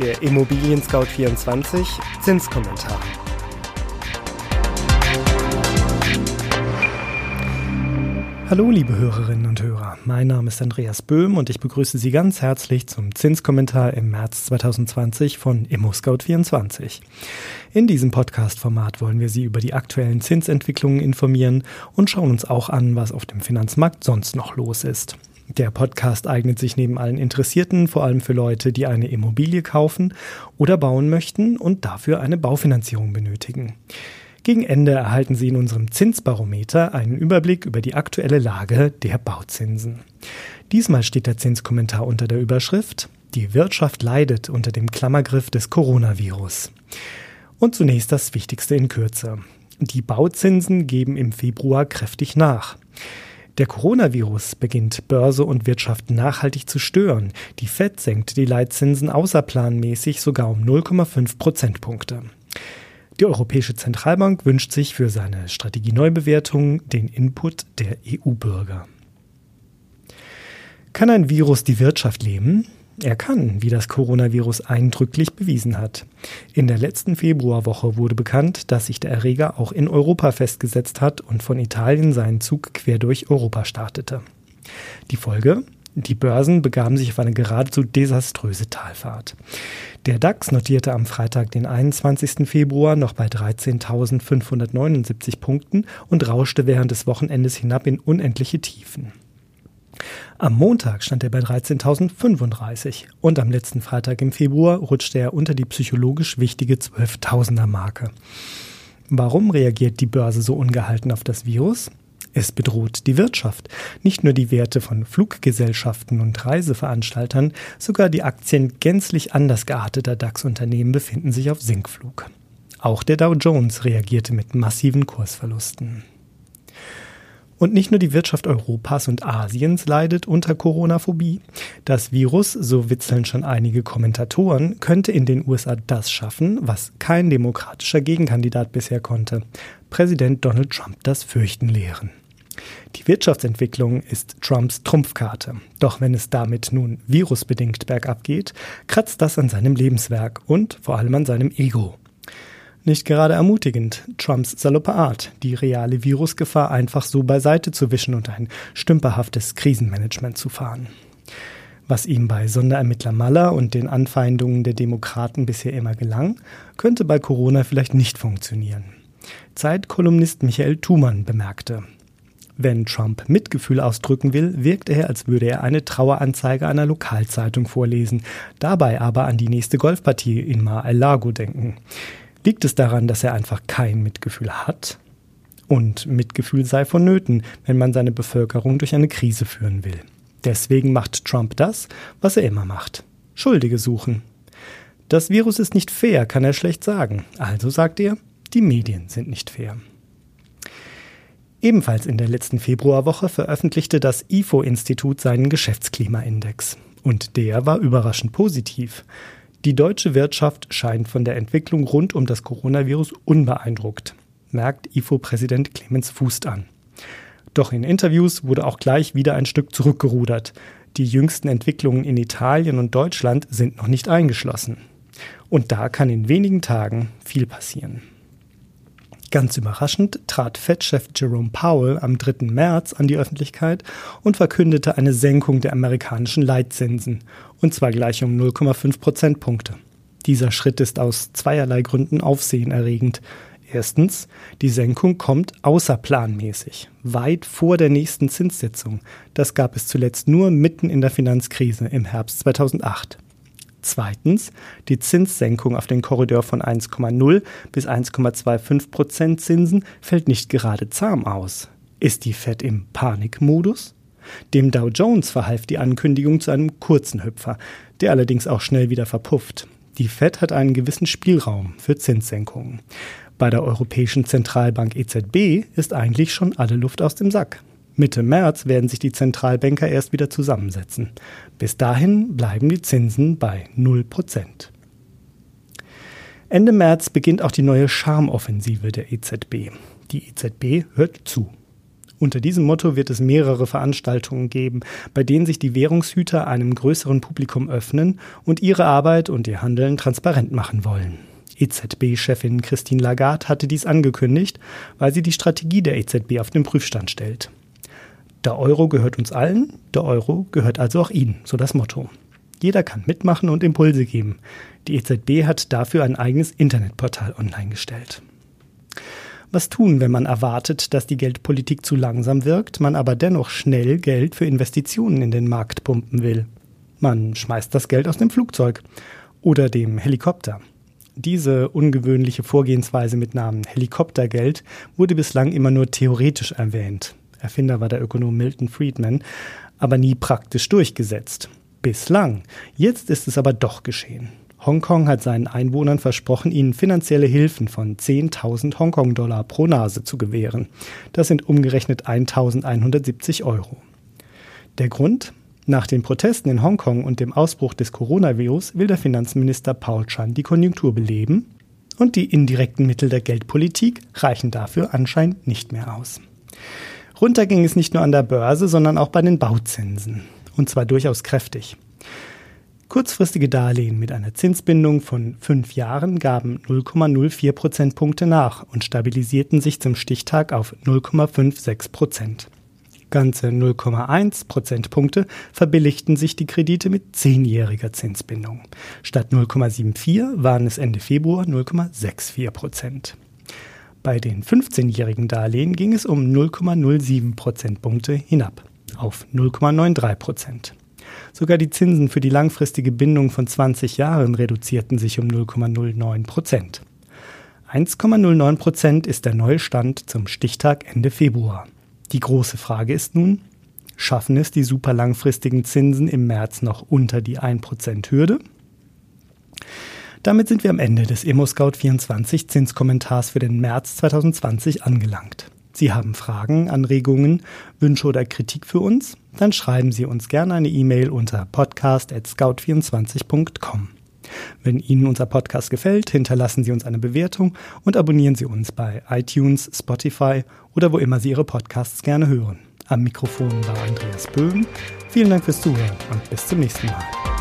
der Immobilien Scout 24 Zinskommentar. Hallo liebe Hörerinnen und Hörer, mein Name ist Andreas Böhm und ich begrüße Sie ganz herzlich zum Zinskommentar im März 2020 von ImmoScout24. In diesem Podcast-Format wollen wir Sie über die aktuellen Zinsentwicklungen informieren und schauen uns auch an, was auf dem Finanzmarkt sonst noch los ist. Der Podcast eignet sich neben allen Interessierten vor allem für Leute, die eine Immobilie kaufen oder bauen möchten und dafür eine Baufinanzierung benötigen. Gegen Ende erhalten Sie in unserem Zinsbarometer einen Überblick über die aktuelle Lage der Bauzinsen. Diesmal steht der Zinskommentar unter der Überschrift Die Wirtschaft leidet unter dem Klammergriff des Coronavirus. Und zunächst das Wichtigste in Kürze. Die Bauzinsen geben im Februar kräftig nach. Der Coronavirus beginnt Börse und Wirtschaft nachhaltig zu stören. Die Fed senkt die Leitzinsen außerplanmäßig sogar um 0,5 Prozentpunkte. Die Europäische Zentralbank wünscht sich für seine Strategieneubewertung den Input der EU-Bürger. Kann ein Virus die Wirtschaft lähmen? Er kann, wie das Coronavirus eindrücklich bewiesen hat. In der letzten Februarwoche wurde bekannt, dass sich der Erreger auch in Europa festgesetzt hat und von Italien seinen Zug quer durch Europa startete. Die Folge? Die Börsen begaben sich auf eine geradezu desaströse Talfahrt. Der DAX notierte am Freitag, den 21. Februar, noch bei 13.579 Punkten und rauschte während des Wochenendes hinab in unendliche Tiefen. Am Montag stand er bei 13.035 und am letzten Freitag im Februar rutschte er unter die psychologisch wichtige 12.000er Marke. Warum reagiert die Börse so ungehalten auf das Virus? Es bedroht die Wirtschaft. Nicht nur die Werte von Fluggesellschaften und Reiseveranstaltern, sogar die Aktien gänzlich anders gearteter DAX-Unternehmen befinden sich auf Sinkflug. Auch der Dow Jones reagierte mit massiven Kursverlusten. Und nicht nur die Wirtschaft Europas und Asiens leidet unter Coronaphobie. Das Virus, so witzeln schon einige Kommentatoren, könnte in den USA das schaffen, was kein demokratischer Gegenkandidat bisher konnte. Präsident Donald Trump das Fürchten lehren. Die Wirtschaftsentwicklung ist Trumps Trumpfkarte. Doch wenn es damit nun virusbedingt bergab geht, kratzt das an seinem Lebenswerk und vor allem an seinem Ego. Nicht gerade ermutigend, Trumps saloppe Art, die reale Virusgefahr einfach so beiseite zu wischen und ein stümperhaftes Krisenmanagement zu fahren. Was ihm bei Sonderermittler Maller und den Anfeindungen der Demokraten bisher immer gelang, könnte bei Corona vielleicht nicht funktionieren. Zeitkolumnist Michael Thumann bemerkte, wenn Trump Mitgefühl ausdrücken will, wirkt er, als würde er eine Traueranzeige einer Lokalzeitung vorlesen, dabei aber an die nächste Golfpartie in Mar-a-Lago denken. Liegt es daran, dass er einfach kein Mitgefühl hat? Und Mitgefühl sei vonnöten, wenn man seine Bevölkerung durch eine Krise führen will. Deswegen macht Trump das, was er immer macht. Schuldige suchen. Das Virus ist nicht fair, kann er schlecht sagen. Also sagt er, die Medien sind nicht fair. Ebenfalls in der letzten Februarwoche veröffentlichte das IFO-Institut seinen Geschäftsklimaindex. Und der war überraschend positiv. Die deutsche Wirtschaft scheint von der Entwicklung rund um das Coronavirus unbeeindruckt, merkt IFO-Präsident Clemens Fußt an. Doch in Interviews wurde auch gleich wieder ein Stück zurückgerudert. Die jüngsten Entwicklungen in Italien und Deutschland sind noch nicht eingeschlossen. Und da kann in wenigen Tagen viel passieren. Ganz überraschend trat Fed-Chef Jerome Powell am 3. März an die Öffentlichkeit und verkündete eine Senkung der amerikanischen Leitzinsen, und zwar gleich um 0,5 Prozentpunkte. Dieser Schritt ist aus zweierlei Gründen aufsehenerregend. Erstens, die Senkung kommt außerplanmäßig, weit vor der nächsten Zinssitzung. Das gab es zuletzt nur mitten in der Finanzkrise im Herbst 2008. Zweitens, die Zinssenkung auf den Korridor von 1,0 bis 1,25 Prozent Zinsen fällt nicht gerade zahm aus. Ist die Fed im Panikmodus? Dem Dow Jones verhalf die Ankündigung zu einem kurzen Hüpfer, der allerdings auch schnell wieder verpufft. Die Fed hat einen gewissen Spielraum für Zinssenkungen. Bei der Europäischen Zentralbank EZB ist eigentlich schon alle Luft aus dem Sack. Mitte März werden sich die Zentralbanker erst wieder zusammensetzen. Bis dahin bleiben die Zinsen bei 0%. Ende März beginnt auch die neue Charmoffensive der EZB. Die EZB hört zu. Unter diesem Motto wird es mehrere Veranstaltungen geben, bei denen sich die Währungshüter einem größeren Publikum öffnen und ihre Arbeit und ihr Handeln transparent machen wollen. EZB-Chefin Christine Lagarde hatte dies angekündigt, weil sie die Strategie der EZB auf den Prüfstand stellt. Der Euro gehört uns allen, der Euro gehört also auch Ihnen, so das Motto. Jeder kann mitmachen und Impulse geben. Die EZB hat dafür ein eigenes Internetportal online gestellt. Was tun, wenn man erwartet, dass die Geldpolitik zu langsam wirkt, man aber dennoch schnell Geld für Investitionen in den Markt pumpen will? Man schmeißt das Geld aus dem Flugzeug oder dem Helikopter. Diese ungewöhnliche Vorgehensweise mit Namen Helikoptergeld wurde bislang immer nur theoretisch erwähnt. Erfinder war der Ökonom Milton Friedman, aber nie praktisch durchgesetzt. Bislang. Jetzt ist es aber doch geschehen. Hongkong hat seinen Einwohnern versprochen, ihnen finanzielle Hilfen von 10.000 Hongkong-Dollar pro Nase zu gewähren. Das sind umgerechnet 1.170 Euro. Der Grund? Nach den Protesten in Hongkong und dem Ausbruch des Coronavirus will der Finanzminister Paul Chan die Konjunktur beleben und die indirekten Mittel der Geldpolitik reichen dafür anscheinend nicht mehr aus. Runter ging es nicht nur an der Börse, sondern auch bei den Bauzinsen. Und zwar durchaus kräftig. Kurzfristige Darlehen mit einer Zinsbindung von fünf Jahren gaben 0,04 Prozentpunkte nach und stabilisierten sich zum Stichtag auf 0,56 Prozent. Ganze 0,1 Prozentpunkte verbilligten sich die Kredite mit zehnjähriger Zinsbindung. Statt 0,74 waren es Ende Februar 0,64 Prozent. Bei den 15-jährigen Darlehen ging es um 0,07 Prozentpunkte hinab auf 0,93 Prozent. Sogar die Zinsen für die langfristige Bindung von 20 Jahren reduzierten sich um 0,09 Prozent. 1,09 Prozent ist der neue Stand zum Stichtag Ende Februar. Die große Frage ist nun, schaffen es die super langfristigen Zinsen im März noch unter die 1% Hürde? Damit sind wir am Ende des ImmoScout24 Zinskommentars für den März 2020 angelangt. Sie haben Fragen, Anregungen, Wünsche oder Kritik für uns? Dann schreiben Sie uns gerne eine E-Mail unter podcast.scout24.com. Wenn Ihnen unser Podcast gefällt, hinterlassen Sie uns eine Bewertung und abonnieren Sie uns bei iTunes, Spotify oder wo immer Sie Ihre Podcasts gerne hören. Am Mikrofon war Andreas Böhm. Vielen Dank fürs Zuhören und bis zum nächsten Mal.